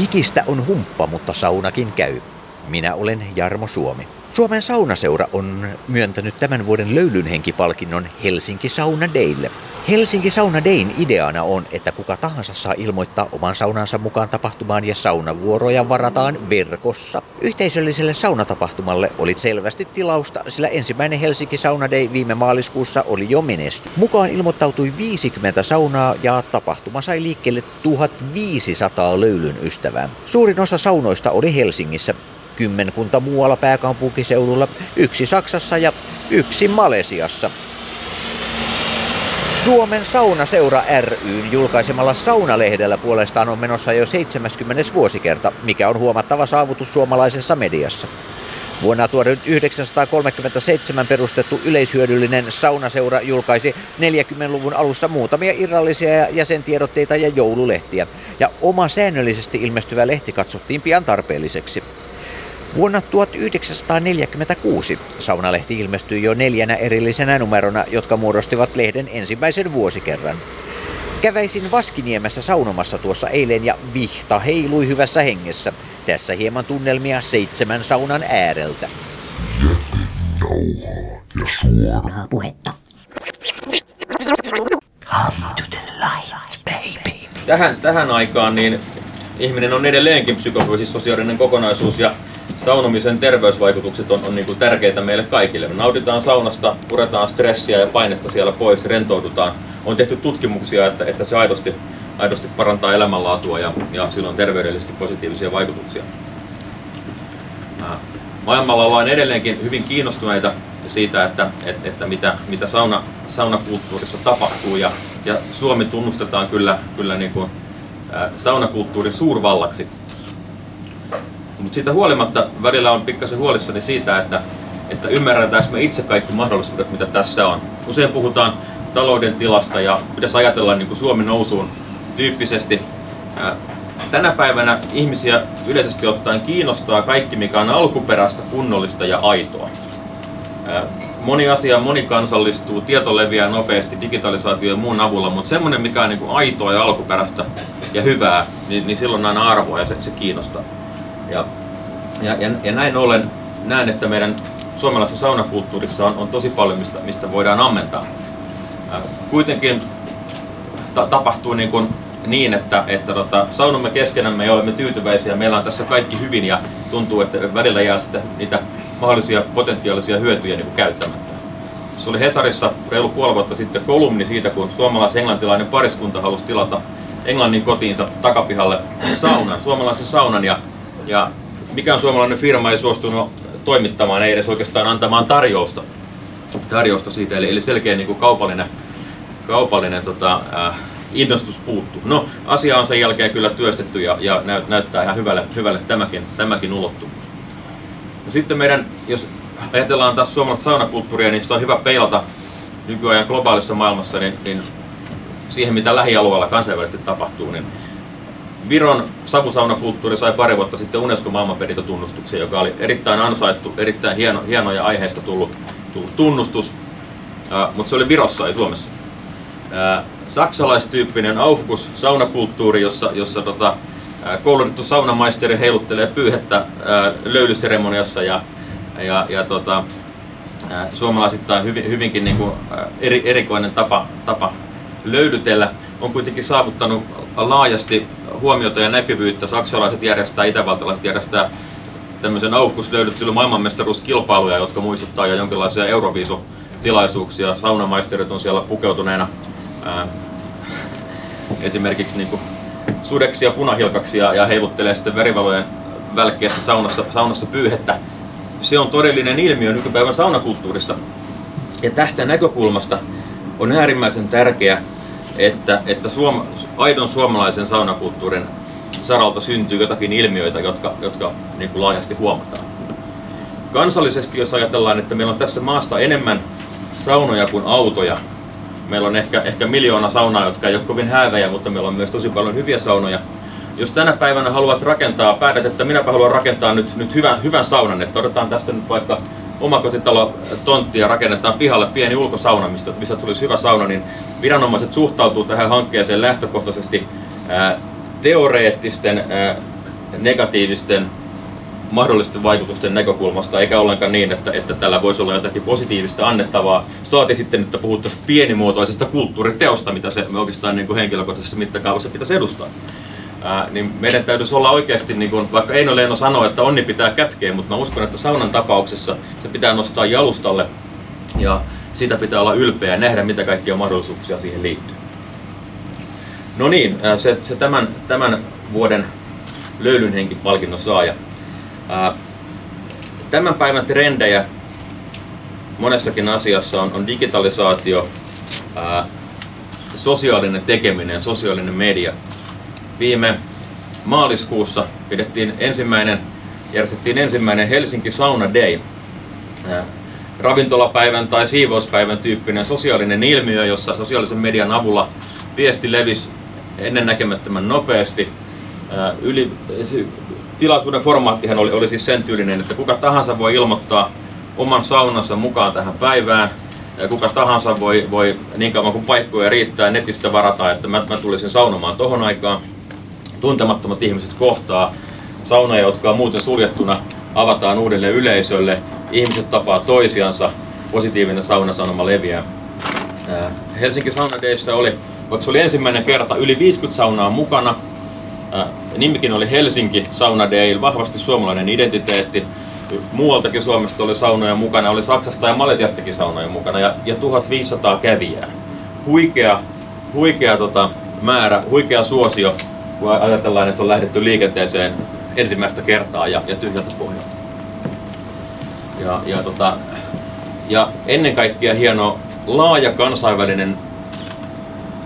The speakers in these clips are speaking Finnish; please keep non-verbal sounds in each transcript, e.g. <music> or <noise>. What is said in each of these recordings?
Hikistä on humppa, mutta saunakin käy. Minä olen Jarmo Suomi. Suomen saunaseura on myöntänyt tämän vuoden löylynhenkipalkinnon Helsinki Sauna Daylle. Helsinki Sauna Dayn ideana on, että kuka tahansa saa ilmoittaa oman saunansa mukaan tapahtumaan ja saunavuoroja varataan verkossa. Yhteisölliselle saunatapahtumalle oli selvästi tilausta, sillä ensimmäinen Helsinki Sauna Day viime maaliskuussa oli jo menesty. Mukaan ilmoittautui 50 saunaa ja tapahtuma sai liikkeelle 1500 löylyn ystävää. Suurin osa saunoista oli Helsingissä, kymmenkunta muualla pääkaupunkiseudulla, yksi Saksassa ja yksi Malesiassa. Suomen Saunaseura ryn julkaisemalla Saunalehdellä puolestaan on menossa jo 70. vuosikerta, mikä on huomattava saavutus suomalaisessa mediassa. Vuonna 1937 perustettu yleishyödyllinen saunaseura julkaisi 40-luvun alussa muutamia irrallisia jäsentiedotteita ja joululehtiä, ja oma säännöllisesti ilmestyvä lehti katsottiin pian tarpeelliseksi. Vuonna 1946 Saunalehti ilmestyi jo neljänä erillisenä numerona, jotka muodostivat lehden ensimmäisen vuosikerran. Käväisin Vaskiniemessä saunomassa tuossa eilen ja vihta heilui hyvässä hengessä. Tässä hieman tunnelmia seitsemän saunan ääreltä. Jätenauhaa ja suoraa puhetta. Come to the light, baby. Tähän, tähän aikaan niin ihminen on edelleenkin psykofyysis sosiaalinen kokonaisuus ja saunomisen terveysvaikutukset on, on niin kuin tärkeitä meille kaikille. Me nautitaan saunasta, puretaan stressiä ja painetta siellä pois, rentoudutaan. On tehty tutkimuksia, että, että se aidosti, aidosti parantaa elämänlaatua ja, ja sillä on terveydellisesti positiivisia vaikutuksia. Maailmalla ollaan edelleenkin hyvin kiinnostuneita siitä, että, että, että mitä, mitä sauna, saunakulttuurissa tapahtuu ja, ja Suomi tunnustetaan kyllä, kyllä niin kuin, saunakulttuurin suurvallaksi mutta siitä huolimatta välillä on pikkasen huolissani siitä, että, että ymmärretäänkö me itse kaikki mahdollisuudet, mitä tässä on. Usein puhutaan talouden tilasta ja pitäisi ajatella niin kuin Suomen nousuun tyyppisesti. Tänä päivänä ihmisiä yleisesti ottaen kiinnostaa kaikki, mikä on alkuperäistä, kunnollista ja aitoa. Moni asia monikansallistuu, tieto leviää nopeasti digitalisaatio ja muun avulla, mutta semmoinen, mikä on niin kuin aitoa ja alkuperäistä ja hyvää, niin, niin silloin aina arvoa ja se, se kiinnostaa. Ja, ja, ja, ja näin ollen näen, että meidän suomalaisessa saunakulttuurissa on, on tosi paljon, mistä, mistä voidaan ammentaa. Kuitenkin ta- tapahtuu niin, kuin niin että, että tota, saunomme keskenämme ja olemme tyytyväisiä, meillä on tässä kaikki hyvin ja tuntuu, että välillä jää sitä, niitä mahdollisia potentiaalisia hyötyjä niin kuin käyttämättä. Se oli Hesarissa reilu puoli vuotta sitten kolumni siitä, kun suomalais-englantilainen pariskunta halusi tilata Englannin kotiinsa takapihalle saunan, suomalaisen saunan ja ja mikään suomalainen firma ei suostunut toimittamaan, ei edes oikeastaan antamaan tarjousta, tarjousta siitä, eli, eli selkeä niin kuin kaupallinen, kaupallinen tota, äh, innostus puuttuu. No, asia on sen jälkeen kyllä työstetty ja, ja näyt, näyttää ihan hyvälle, hyvälle tämäkin, tämäkin ulottuvuus. Ja sitten meidän, jos ajatellaan taas suomalaista saunakulttuuria, niin sitä on hyvä peilata nykyajan globaalissa maailmassa niin, niin siihen, mitä lähialueella kansainvälisesti tapahtuu, niin Viron savusaunakulttuuri sai pari vuotta sitten Unesco maailmanperintötunnustuksen, joka oli erittäin ansaittu, erittäin hieno, hieno ja aiheesta tullut, tullut tunnustus, uh, mutta se oli Virossa, ei Suomessa. Uh, saksalaistyyppinen Aufgus saunakulttuuri, jossa, jossa tota, uh, koulutettu saunamaisteri heiluttelee pyyhettä uh, löylyseremoniassa ja, ja, ja tota, uh, suomalaisittain hyvin, hyvinkin niin kuin, uh, eri, erikoinen tapa, tapa löydytellä on kuitenkin saavuttanut laajasti huomiota ja näkyvyyttä. Saksalaiset järjestää, itävaltalaiset järjestää tämmöisen aukkuslöydyttely maailmanmestaruuskilpailuja, jotka muistuttaa jo jonkinlaisia Euroviiso-tilaisuuksia. Saunamaisterit on siellä pukeutuneena ää, esimerkiksi niin kuin sudeksi ja punahilkaksi ja, ja heiluttelee sitten verivalojen välkkeessä saunassa, saunassa pyyhettä. Se on todellinen ilmiö nykypäivän saunakulttuurista. Ja tästä näkökulmasta on äärimmäisen tärkeää, että, että suom, aidon suomalaisen saunakulttuurin saralta syntyy jotakin ilmiöitä, jotka, jotka niin kuin laajasti huomataan. Kansallisesti, jos ajatellaan, että meillä on tässä maassa enemmän saunoja kuin autoja, meillä on ehkä, ehkä miljoona saunaa, jotka ei ole kovin häävejä, mutta meillä on myös tosi paljon hyviä saunoja. Jos tänä päivänä haluat rakentaa, päätät, että minäpä haluan rakentaa nyt, nyt hyvän, hyvän saunan, että otetaan tästä nyt vaikka omakotitalo tontti ja rakennetaan pihalle pieni ulkosauna, mistä, mistä tulisi hyvä sauna, niin viranomaiset suhtautuu tähän hankkeeseen lähtökohtaisesti ää, teoreettisten ää, negatiivisten mahdollisten vaikutusten näkökulmasta, eikä ollenkaan niin, että, että tällä voisi olla jotakin positiivista annettavaa. Saati sitten, että puhuttaisiin pienimuotoisesta kulttuuriteosta, mitä se oikeastaan niin kuin henkilökohtaisessa mittakaavassa pitäisi edustaa. Ää, niin meidän täytyisi olla oikeasti, niin kuin, vaikka Eino Leino sanoo, että onni pitää kätkeä, mutta mä uskon, että saunan tapauksessa se pitää nostaa jalustalle ja siitä pitää olla ylpeä ja nähdä, mitä kaikkia mahdollisuuksia siihen liittyy. No niin, se, se tämän, tämän vuoden löylynhenki palkinnon saaja. Tämän päivän trendejä monessakin asiassa on, on digitalisaatio, ää, sosiaalinen tekeminen, sosiaalinen media. Viime maaliskuussa pidettiin ensimmäinen, järjestettiin ensimmäinen Helsinki Sauna Day. Ää, ravintolapäivän tai siivouspäivän tyyppinen sosiaalinen ilmiö, jossa sosiaalisen median avulla viesti levisi ennennäkemättömän nopeasti. Yli, tilaisuuden formaattihan oli, oli siis sen tyylinen, että kuka tahansa voi ilmoittaa oman saunansa mukaan tähän päivään. Ja kuka tahansa voi, voi niin kauan kuin paikkoja riittää netistä varata, että mä, mä tulisin saunomaan tohon aikaan. Tuntemattomat ihmiset kohtaa. Saunoja, jotka on muuten suljettuna, avataan uudelle yleisölle. Ihmiset tapaa toisiansa. Positiivinen saunasanoma leviää. Helsinki Sauna Dayssä oli, vaikka se oli ensimmäinen kerta, yli 50 saunaa mukana nimikin oli Helsinki Sauna Day, vahvasti suomalainen identiteetti. Muualtakin Suomesta oli saunoja mukana, oli Saksasta ja Malesiastakin saunoja mukana ja, ja 1500 kävijää. Huikea, huikea tota, määrä, huikea suosio, kun ajatellaan, että on lähdetty liikenteeseen ensimmäistä kertaa ja, ja tyhjältä pohjalta. Ja, ja, tota, ja ennen kaikkea hieno laaja kansainvälinen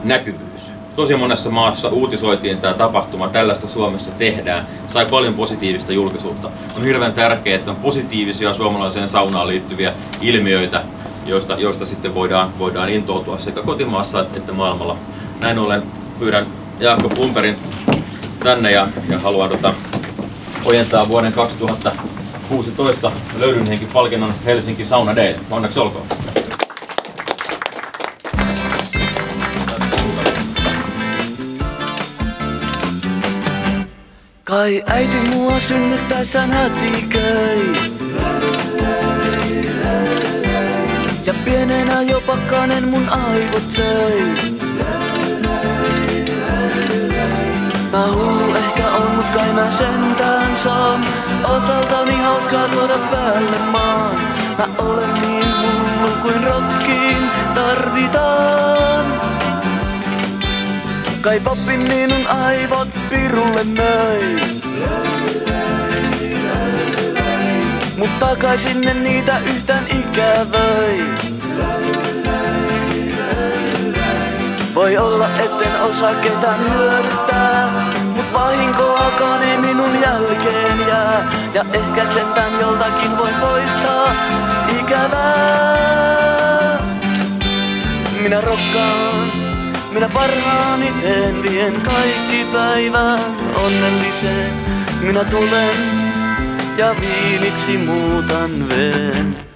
näkyvyys tosi monessa maassa uutisoitiin tämä tapahtuma, tällaista Suomessa tehdään, sai paljon positiivista julkisuutta. On hirveän tärkeää, että on positiivisia suomalaiseen saunaan liittyviä ilmiöitä, joista, joista sitten voidaan, voidaan intoutua sekä kotimaassa että maailmalla. Näin ollen pyydän Jaakko Pumperin tänne ja, ja haluan tota, ojentaa vuoden 2016 löydynhenki palkinnon Helsinki Sauna Day. Onneksi olkoon. Kai äiti mua synnyttäessään hätiköi. Ja pienenä jo pakkanen mun aivot söi. Mä ehkä on, mut kai mä sentään saan Osaltani hauskaa tuoda päälle maan Mä olen niin hullu kuin rokkiin tarvitaan Kai poppi minun aivot pirulle möi. Mut takaisin en niitä yhtään ikävöi. Voi olla etten osaa ketään hyödyttää, mut vahinkoakaan ei minun jälkeen jää. Ja ehkä sentään joltakin voi poistaa ikävää. Minä rokkaan minä parhaani teen, vien kaikki päivän onnelliseen. Minä tulen ja viiniksi muutan veen.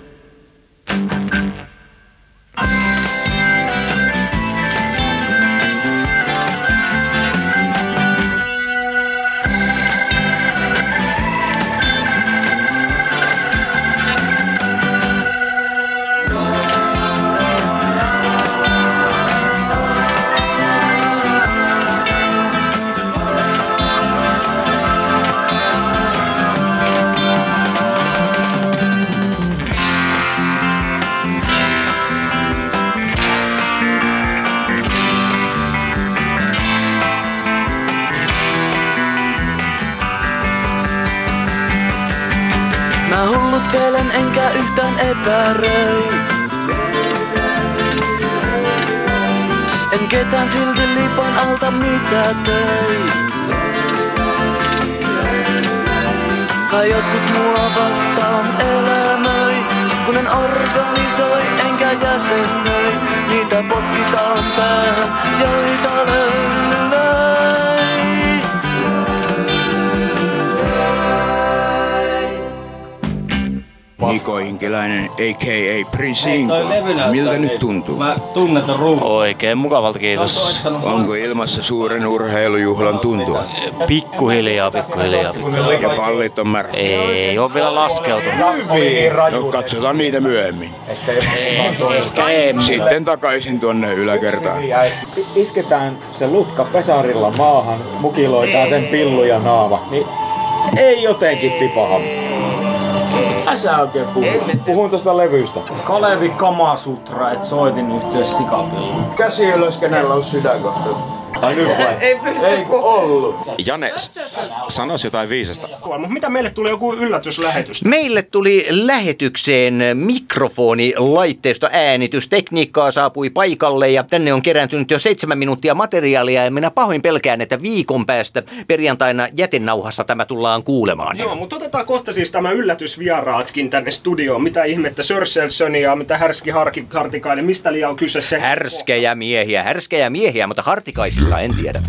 Epäröi. En ketään silti lipan alta mitä töi. Kai jotkut mua vastaan elämöi, kun en organisoi enkä jäsennöi. Niitä potkitaan päähän, joita löylöi. Niko Inke Jääskeläinen, a.k.a. Prince Inko. Miltä nyt tuntuu? Mä tunnetan ruuhun. Oikein mukavalta, kiitos. Onko ilmassa suuren urheilujuhlan tuntua? Pikkuhiljaa, pikkuhiljaa, pikkuhiljaa. Ja pallit on märät. Ei ole vielä laskeutunut. No katsotaan niitä myöhemmin. Ehkä. Sitten takaisin tuonne yläkertaan. Isketään se lutka pesarilla maahan, mukiloitaan sen pillu ja naama. Niin ei jotenkin tipaha. Sä oikein puhut. Puhun tosta levystä. Kalevi Kamasutra, et soitin yhteys sikapillu. Käsi ylös, kenellä on sydänkohta. Ai nyt vai? Ei pysty Ei kun ollut. Jane, sanois jotain viisasta. Mutta mitä meille tuli joku yllätyslähetys? Meille tuli lähetykseen mikrofoni, laitteisto, äänitys, tekniikkaa saapui paikalle ja tänne on kerääntynyt jo seitsemän minuuttia materiaalia ja minä pahoin pelkään, että viikon päästä perjantaina jätenauhassa tämä tullaan kuulemaan. Joo, mutta otetaan kohta siis tämä yllätysvieraatkin tänne studioon. Mitä ihmettä Sörselsöniä, mitä Härski Hartikainen, mistä liian on kyse se? Härskejä miehiä, härskejä miehiä, mutta hartikaisista en tiedä.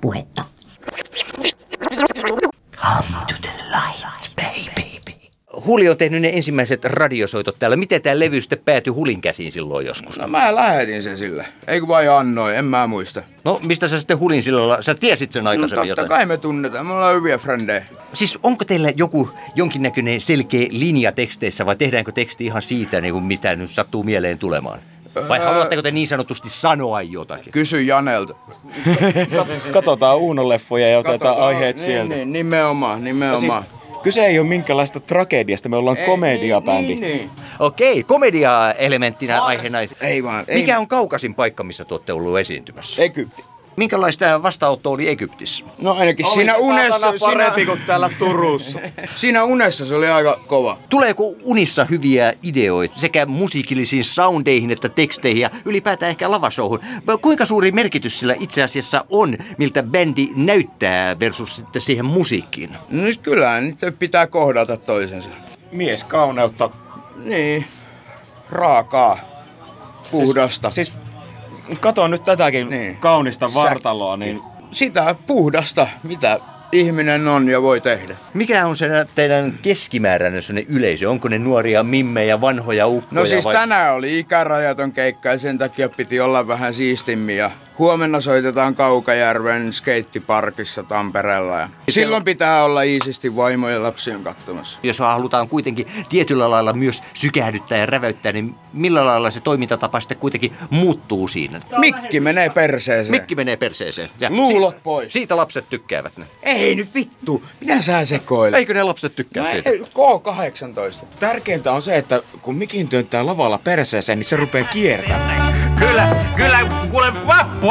puhetta. Huli on tehnyt ne ensimmäiset radiosoitot täällä. Miten tämä levy sitten päätyi Hulin käsiin silloin joskus? No mä lähetin sen sille. Eikö vai annoin, en mä muista. No mistä sä sitten Hulin silloin, sä tiesit sen No aikaisemmin totta jotain? kai me tunnetaan, me ollaan hyviä frendejä. Siis onko teillä joku jonkinnäköinen selkeä linja teksteissä vai tehdäänkö teksti ihan siitä, niin kuin mitä nyt sattuu mieleen tulemaan? Vai haluatteko te niin sanotusti sanoa jotakin? Kysy Janelta. Katsotaan Uuno-leffoja ja otetaan Katsotaan. aiheet niin, sieltä. Niin, nimenomaan, nimenomaan. Siis, kyse ei ole minkälaista tragediasta, me ollaan Ei, komediabändi. Niin, niin, niin. Okei, komedia elementtinä aiheena. Ei vaan, ei. Mikä on kaukasin paikka, missä te olette ollut esiintymässä? Egypti. Minkälaista vastaanotto oli Egyptissä? No ainakin siinä unessa, parempi siinä, kuin täällä Turussa. <laughs> siinä unessa se oli aika kova. Tuleeko unissa hyviä ideoita sekä musiikillisiin soundeihin että teksteihin ja ylipäätään ehkä lavashowhun? Kuinka suuri merkitys sillä itse asiassa on, miltä bändi näyttää versus sitten siihen musiikkiin? No nyt kyllä, nyt pitää kohdata toisensa. Mies kauneutta. Niin, raakaa, puhdasta. Siis kato nyt tätäkin Niin. kaunista vartaloa, niin Sitä puhdasta, mitä ihminen on ja voi tehdä. Mikä on se teidän keskimääräinen yleisö? Onko ne nuoria mimmejä, vanhoja ukkoja? No siis vai? tänään oli ikärajaton keikka ja sen takia piti olla vähän siistimmin ja huomenna soitetaan Kaukajärven skeittiparkissa Tampereella. Ja silloin pitää olla iisisti vaimo ja lapsien katsomassa. Jos halutaan kuitenkin tietyllä lailla myös sykähdyttää ja räväyttää, niin millä lailla se toimintatapa sitten kuitenkin muuttuu siinä? Mikki menee perseeseen. Mikki menee perseeseen. Ja Luulot si- pois. Siitä lapset tykkäävät ne. Ei nyt vittu, mitä sä sekoilet? Eikö ne lapset tykkää No siitä? ei, K18. tärkeintä on se, että kun mikin työntää lavalla perseeseen, niin se rupeaa kiertämään. Kyllä, kyllä, kuule vappu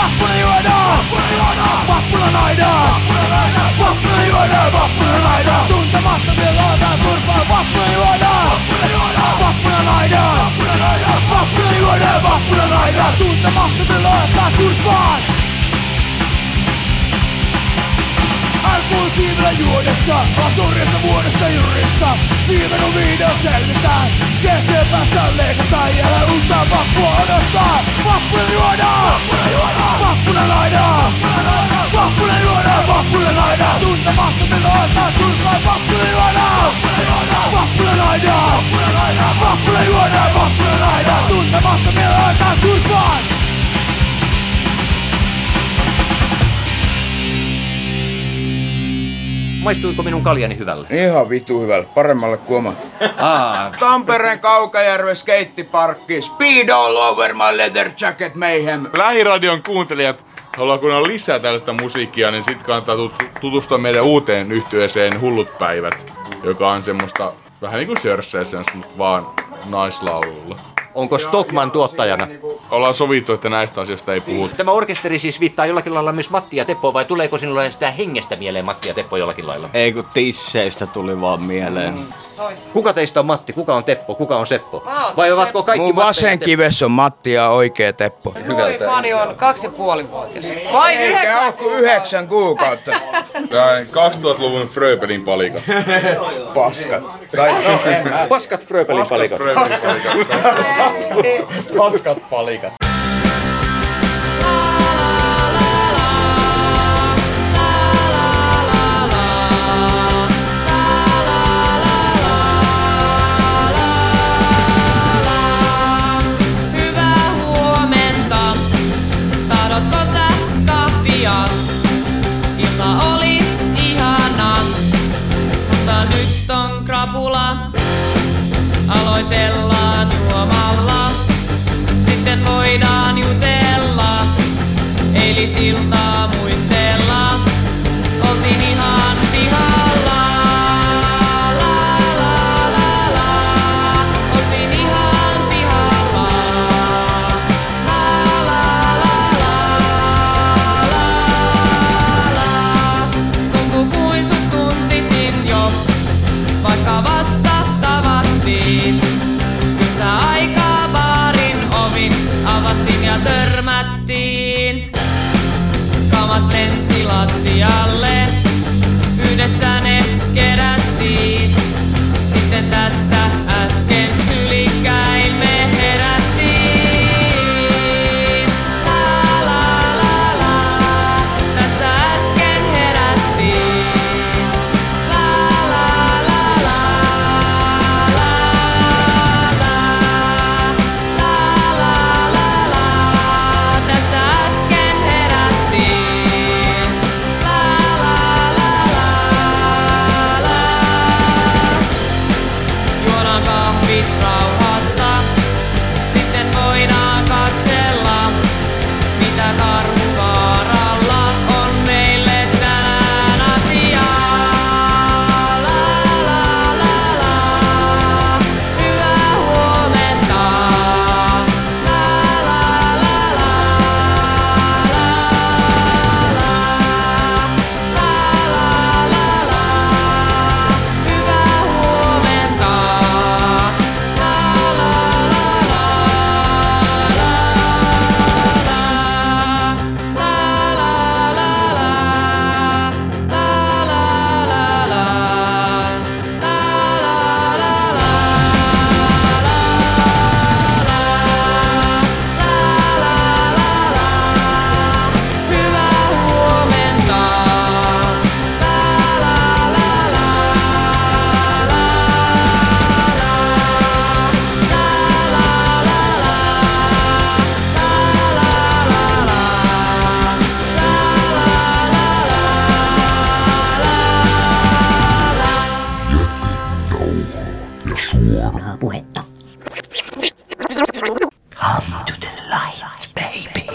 Vaffelijoida Vaffelijoida Vaffelijoida Vaffelijoida Tuntemattomien luodaan turpaa Vaffelijoida Vaffelijoida Vaffelijoida Vaffelijoida Tuntemattomien luodaan turpaan Alkuun siivellä juodessa, asurjassa vuodesta jurissa. Siiven on video selvitään, kesken päästä leikataan. Ja uutta vappua odottaa. Vappuna juodaan, vappuna juodaan. Vappuna naidaan, vappuna juodaan. Vappuna naidaan, tuntemattomilla ottaa turkaan Vappuna juodaan, vappuna naidaan Vappuna juodaan, vappuna naidaan Tuntemattomilla ottaa turkaan Maistuiko minun kaljani hyvälle? Ihan vitu hyvällä, paremmalle kuin oma. <laughs> Aa, Tampereen Kaukajärven skeittiparkki. Speed all over my leather jacket mayhem. Lähiradion kuuntelijat, haluaa kuunnella lisää tällaista musiikkia, niin sitten kannattaa tut- tutustua meidän uuteen yhtyeeseen Hullut päivät, joka on semmoista vähän niin kuin Sörssessens, mutta vaan naislaululla. Onko Stockman tuottajana? Ollaan sovittu, että näistä asioista ei puhuta. Tämä orkesteri siis viittaa jollakin lailla myös Matti ja Teppo, vai tuleeko sinulle sitä hengestä mieleen Matti ja Teppo jollakin lailla? Ei kun tisseistä tuli vaan mieleen. Kuka teistä on Matti, kuka on Teppo, kuka on Seppo? Mä oon Vai ovatko Seppo. kaikki Mun vasen Teppo? kives on Matti ja oikea Teppo. Noi fani on kaksi ja puoli vuotias. Vai Eikä ole kuin yhdeksän kuukautta. <laughs> Tää 2000-luvun Fröbelin palikat. <laughs> Paskat. Tai no. Paskat Fröbelin palikat. Fröbelin palikat. <laughs> Paskat palikat. Nyt on krapula. Aloitellaan juomalla, sitten voidaan jutella. Eilisiltaa muistella,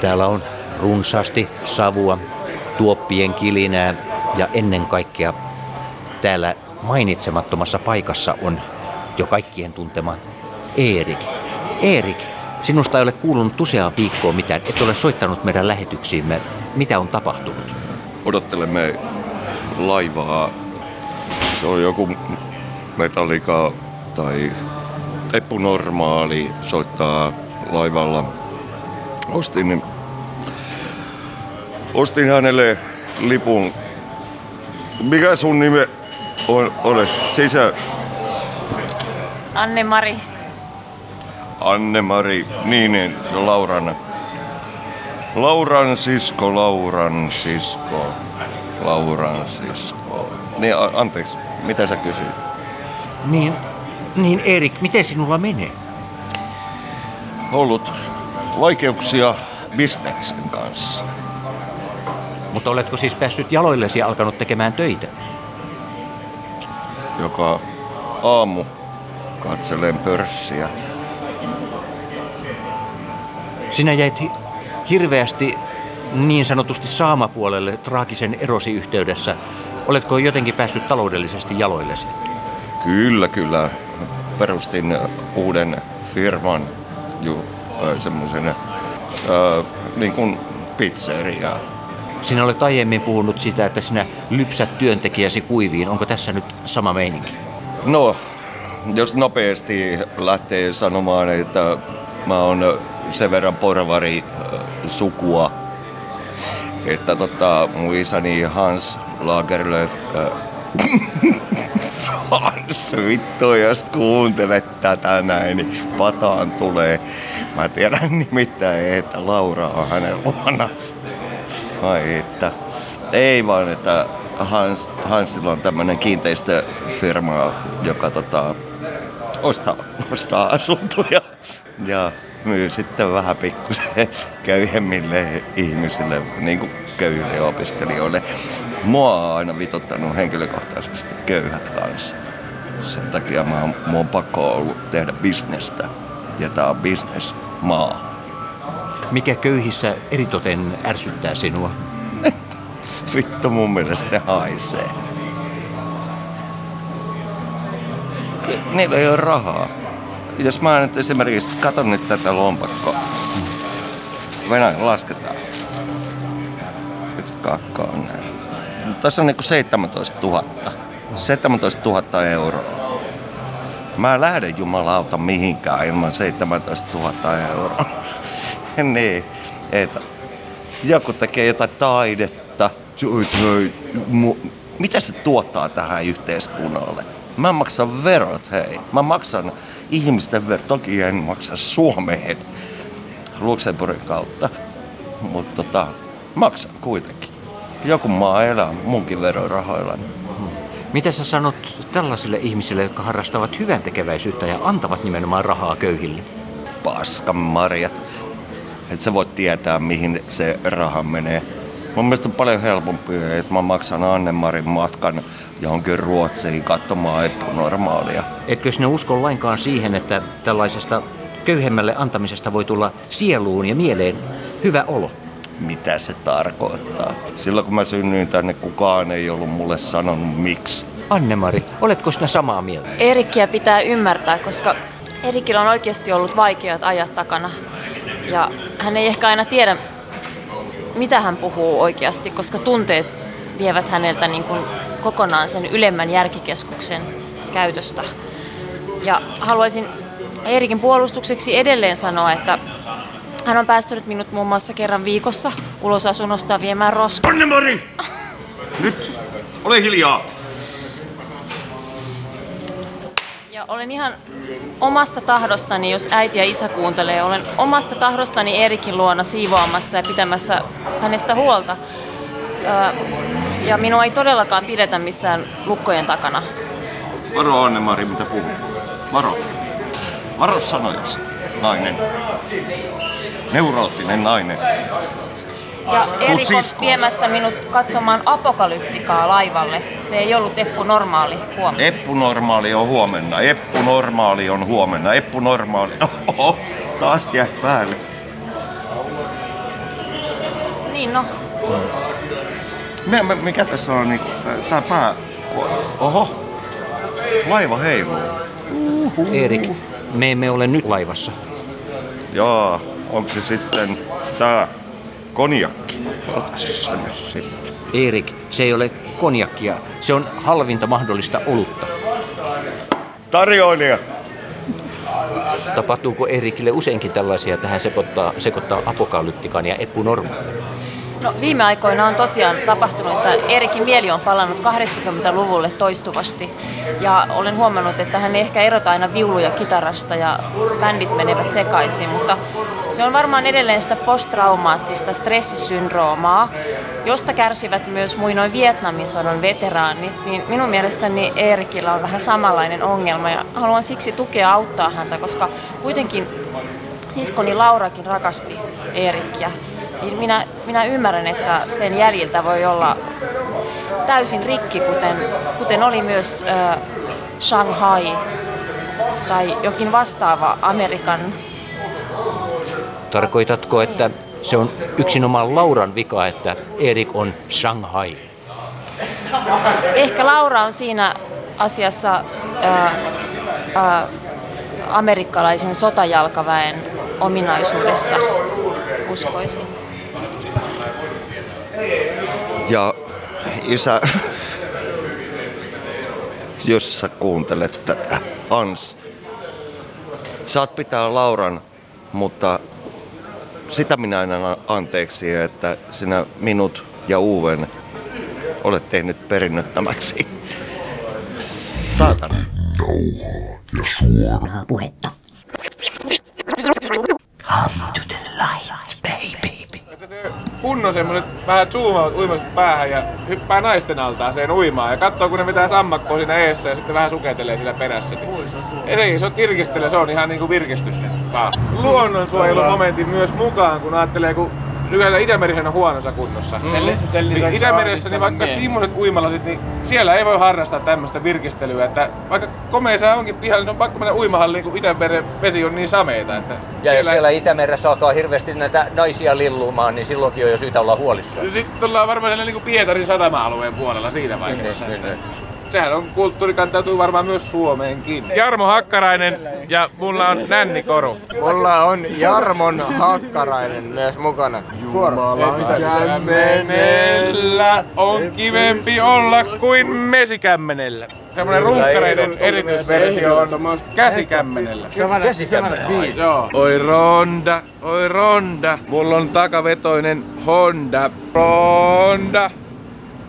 Täällä on runsaasti savua, tuoppien kilinää ja ennen kaikkea täällä mainitsemattomassa paikassa on jo kaikkien tuntema Eerik. Eerik, sinusta ei ole kuulunut useaan viikkoon mitään, et ole soittanut meidän lähetyksiimme. Mitä on tapahtunut? odottelemme laivaa. Se on joku Metallica tai Eppu Normaali soittaa laivalla. Ostin, ostin hänelle lipun. Mikä sun nime on, ole? Sisä Anne-Mari. Anne-Mari, niin, niin, se on Lauran. Lauran sisko, Lauran sisko, Lauran sisko. Niin, anteeksi, mitä sä kysyit? Niin, niin Erik, miten sinulla menee? Ollut vaikeuksia bisneksen kanssa. Mutta oletko siis päässyt jaloillesi ja alkanut tekemään töitä? Joka aamu katselen pörssiä. Sinä jäit hi- hirveästi niin sanotusti saamapuolelle traagisen erosi yhteydessä. Oletko jotenkin päässyt taloudellisesti jaloillesi? Kyllä, kyllä. Perustin uuden firman, ju, semmoisen niin kuin pizzeria. Sinä olet aiemmin puhunut sitä, että sinä lypsät työntekijäsi kuiviin. Onko tässä nyt sama meininki? No, jos nopeasti lähtee sanomaan, että mä oon sen verran porvari sukua, että tota, mun isäni Hans Lagerlöf äh, Hans, vittu, jos kuuntelet tätä näin, niin pataan tulee. Mä tiedän nimittäin, että Laura on hänen luona. Ai että. Ei vaan, että Hans, Hansilla on tämmönen kiinteistöfirma, joka tota, ostaa, ostaa asuntoja ja myy sitten vähän pikkusen köyhemmille ihmisille, niin kuin köyhille opiskelijoille. Mua on aina vituttanut henkilökohtaisesti köyhät kanssa. Sen takia mä oon, mua on pakko ollut tehdä bisnestä. Ja tää on bisnesmaa. Mikä köyhissä eritoten ärsyttää sinua? <laughs> Vittu mun mielestä haisee. Niillä ei ole rahaa. Jos mä nyt esimerkiksi katon nyt tätä lompakkoa. Venäjä lasketaan. Yksi kakka on näin. Tässä on niinku 17 000. 17 000 euroa. Mä en lähde jumalauta mihinkään ilman 17 000 euroa. <laughs> niin, että joku tekee jotain taidetta. Mitä se tuottaa tähän yhteiskunnalle? Mä maksan verot, hei. Mä maksan ihmisten verot. Toki en maksa Suomeen Luxemburgin kautta. Mutta tota, maksan kuitenkin. Joku maa elää munkin verorahoillani. Mitä sä sanot tällaisille ihmisille, jotka harrastavat hyvän tekeväisyyttä ja antavat nimenomaan rahaa köyhille? paskan marjat. Et sä voit tietää, mihin se raha menee. Mun mielestä on paljon helpompi, että mä maksan Annemarin matkan johonkin Ruotsiin katsomaan epänormaalia. Etkö sinä usko lainkaan siihen, että tällaisesta köyhemmälle antamisesta voi tulla sieluun ja mieleen hyvä olo? Mitä se tarkoittaa? Silloin kun mä synnyin tänne, kukaan ei ollut mulle sanonut miksi. Annemari, oletko sinä samaa mieltä? Erikkiä pitää ymmärtää, koska Erikillä on oikeasti ollut vaikeat ajat takana. Ja hän ei ehkä aina tiedä, mitä hän puhuu oikeasti, koska tunteet vievät häneltä niin kuin kokonaan sen ylemmän järkikeskuksen käytöstä. Ja haluaisin Eerikin puolustukseksi edelleen sanoa, että hän on päästänyt minut muun muassa kerran viikossa ulos asunnosta viemään roskaa. Annemari! Nyt! Ole hiljaa! Ja olen ihan omasta tahdostani, jos äiti ja isä kuuntelee, olen omasta tahdostani Erikin luona siivoamassa ja pitämässä hänestä huolta. Ja minua ei todellakaan pidetä missään lukkojen takana. Varo Annemari, mitä puhut. Varo. Varo sanojasi, nainen. Neuroottinen nainen. Ja Erik on viemässä minut katsomaan apokalyptikaa laivalle. Se ei ollut Eppu normaali huomenta. Eppu normaali on huomenna. Eppu normaali on huomenna. Eppu normaali. <laughs> Oho, taas jäi päälle. Niin no, Me, me, mikä tässä on niinku, tää pää... Oho, laiva heiluu. Uhu. Erik, me emme ole nyt laivassa. Jaa, onko se sitten tää konjakki? Nyt sitten. Erik, se ei ole konjakkia. Se on halvinta mahdollista olutta. Tarjoilija! Tapahtuuko Erikille useinkin tällaisia, että hän sekoittaa, sekoittaa apokalyptikan ja epunormaalin? No, viime aikoina on tosiaan tapahtunut, että Erikin mieli on palannut 80-luvulle toistuvasti. Ja olen huomannut, että hän ei ehkä erota aina viuluja kitarasta ja bändit menevät sekaisin, mutta se on varmaan edelleen sitä posttraumaattista stressisyndroomaa, josta kärsivät myös muinoin Vietnamin sodan veteraanit, niin minun mielestäni Erikillä on vähän samanlainen ongelma ja haluan siksi tukea auttaa häntä, koska kuitenkin siskoni Laurakin rakasti Erikkiä. Niin minä, minä ymmärrän, että sen jäljiltä voi olla täysin rikki, kuten, kuten oli myös äh, Shanghai tai jokin vastaava Amerikan. Tarkoitatko, että se on yksinomaan Lauran vika, että Erik on Shanghai? Ehkä Laura on siinä asiassa äh, äh, amerikkalaisen sotajalkaväen ominaisuudessa, uskoisin. Ja isä, jos sä kuuntelet tätä, Ans, saat pitää Lauran, mutta sitä minä en anna anteeksi, että sinä minut ja Uven olet tehnyt perinnöttömäksi. Saatana. Suoraa puhetta. Come to the. Kunnon semmoset vähän zoomavat uimasta päähän ja hyppää naisten altaaseen uimaan ja katsoo kun ne vetää sammakkoa siinä eessä ja sitten vähän suketelee sillä perässä. Niin ei, se on tirkistelee, se on ihan niinku virkistystä vaan. Luonnonsuojelumomentin myös mukaan, kun ajattelee, kun Nykyään Itämerihän on huonossa kunnossa. Sen li- sen Niin lisäksi Itämeressä, niin vaikka miehiä. immoset uimalasit, niin siellä ei voi harrastaa tämmöistä virkistelyä. Että vaikka komea sää onkin pihalla, niin on pakko mennä uimahalliin, kun Itämeren vesi on niin sameita. Että Ja jos siellä Itämeressä alkaa hirveästi näitä naisia lillumaan, niin silloinkin on jo syytä olla huolissaan. Sitten ollaan varmaan siellä niin Pietarin satama-alueen puolella siinä vaiheessa. Niin, niin, että Sehän on kulttuuri kantautuu varmaan myös Suomeenkin. Jarmo Hakkarainen ja mulla on Nännikoru. Mulla on Jarmon Hakkarainen myös mukana. Kämmenellä on kivempi olla kuin mesikämmenellä. Semmoinen runkkareiden erityisversio on käsikämmenellä. Joo. Oi ronda, oi ronda, mulla on takavetoinen Honda. Ronda,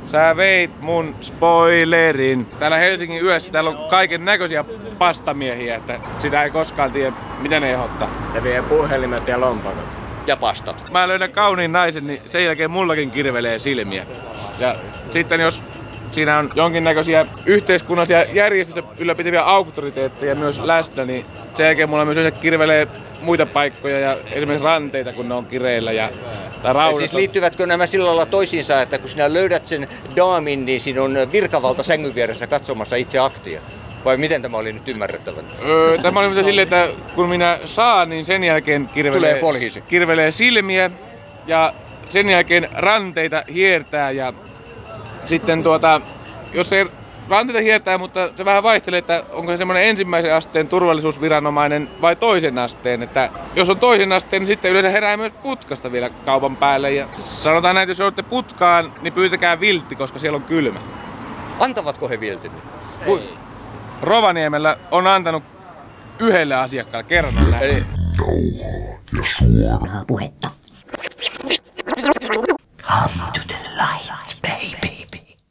sä veit mun spoilerin. Täällä Helsingin yössä täällä on kaiken näköisiä pastamiehiä, että sitä ei koskaan tiedä, mitä ne ehdottaa. Ja vie puhelimet ja lompakot. Ja pastat. Mä löydän kauniin naisen, niin sen jälkeen mullakin kirvelee silmiä. Ja sitten jos siinä on jonkinnäköisiä yhteiskunnallisia järjestöjä ylläpitäviä auktoriteetteja myös läsnä, niin sen jälkeen mulla myös yleensä kirvelee muita paikkoja ja esimerkiksi ranteita, kun ne on kireillä ja, tai raudat. siis liittyvätkö nämä sillä lailla toisiinsa, että kun sinä löydät sen daamin, niin siinä on virkavalta sängyn vieressä katsomassa itse aktia? Vai miten tämä oli nyt ymmärrettävä? Öö, tämä oli mitä silleen, että kun minä saan, niin sen jälkeen kirvelee, kirvelee silmiä ja sen jälkeen ranteita hiertää ja sitten tuota, jos se ranteita hiertää, mutta se vähän vaihtelee, että onko se semmoinen ensimmäisen asteen turvallisuusviranomainen vai toisen asteen. Että jos on toisen asteen, niin sitten yleensä herää myös putkasta vielä kaupan päälle. Ja sanotaan näin, että jos olette putkaan, niin pyytäkää viltti, koska siellä on kylmä. Antavatko he viltin? Ei. Rovaniemellä on antanut yhdelle asiakkaalle kerran Eli Suoraa puhetta. Come to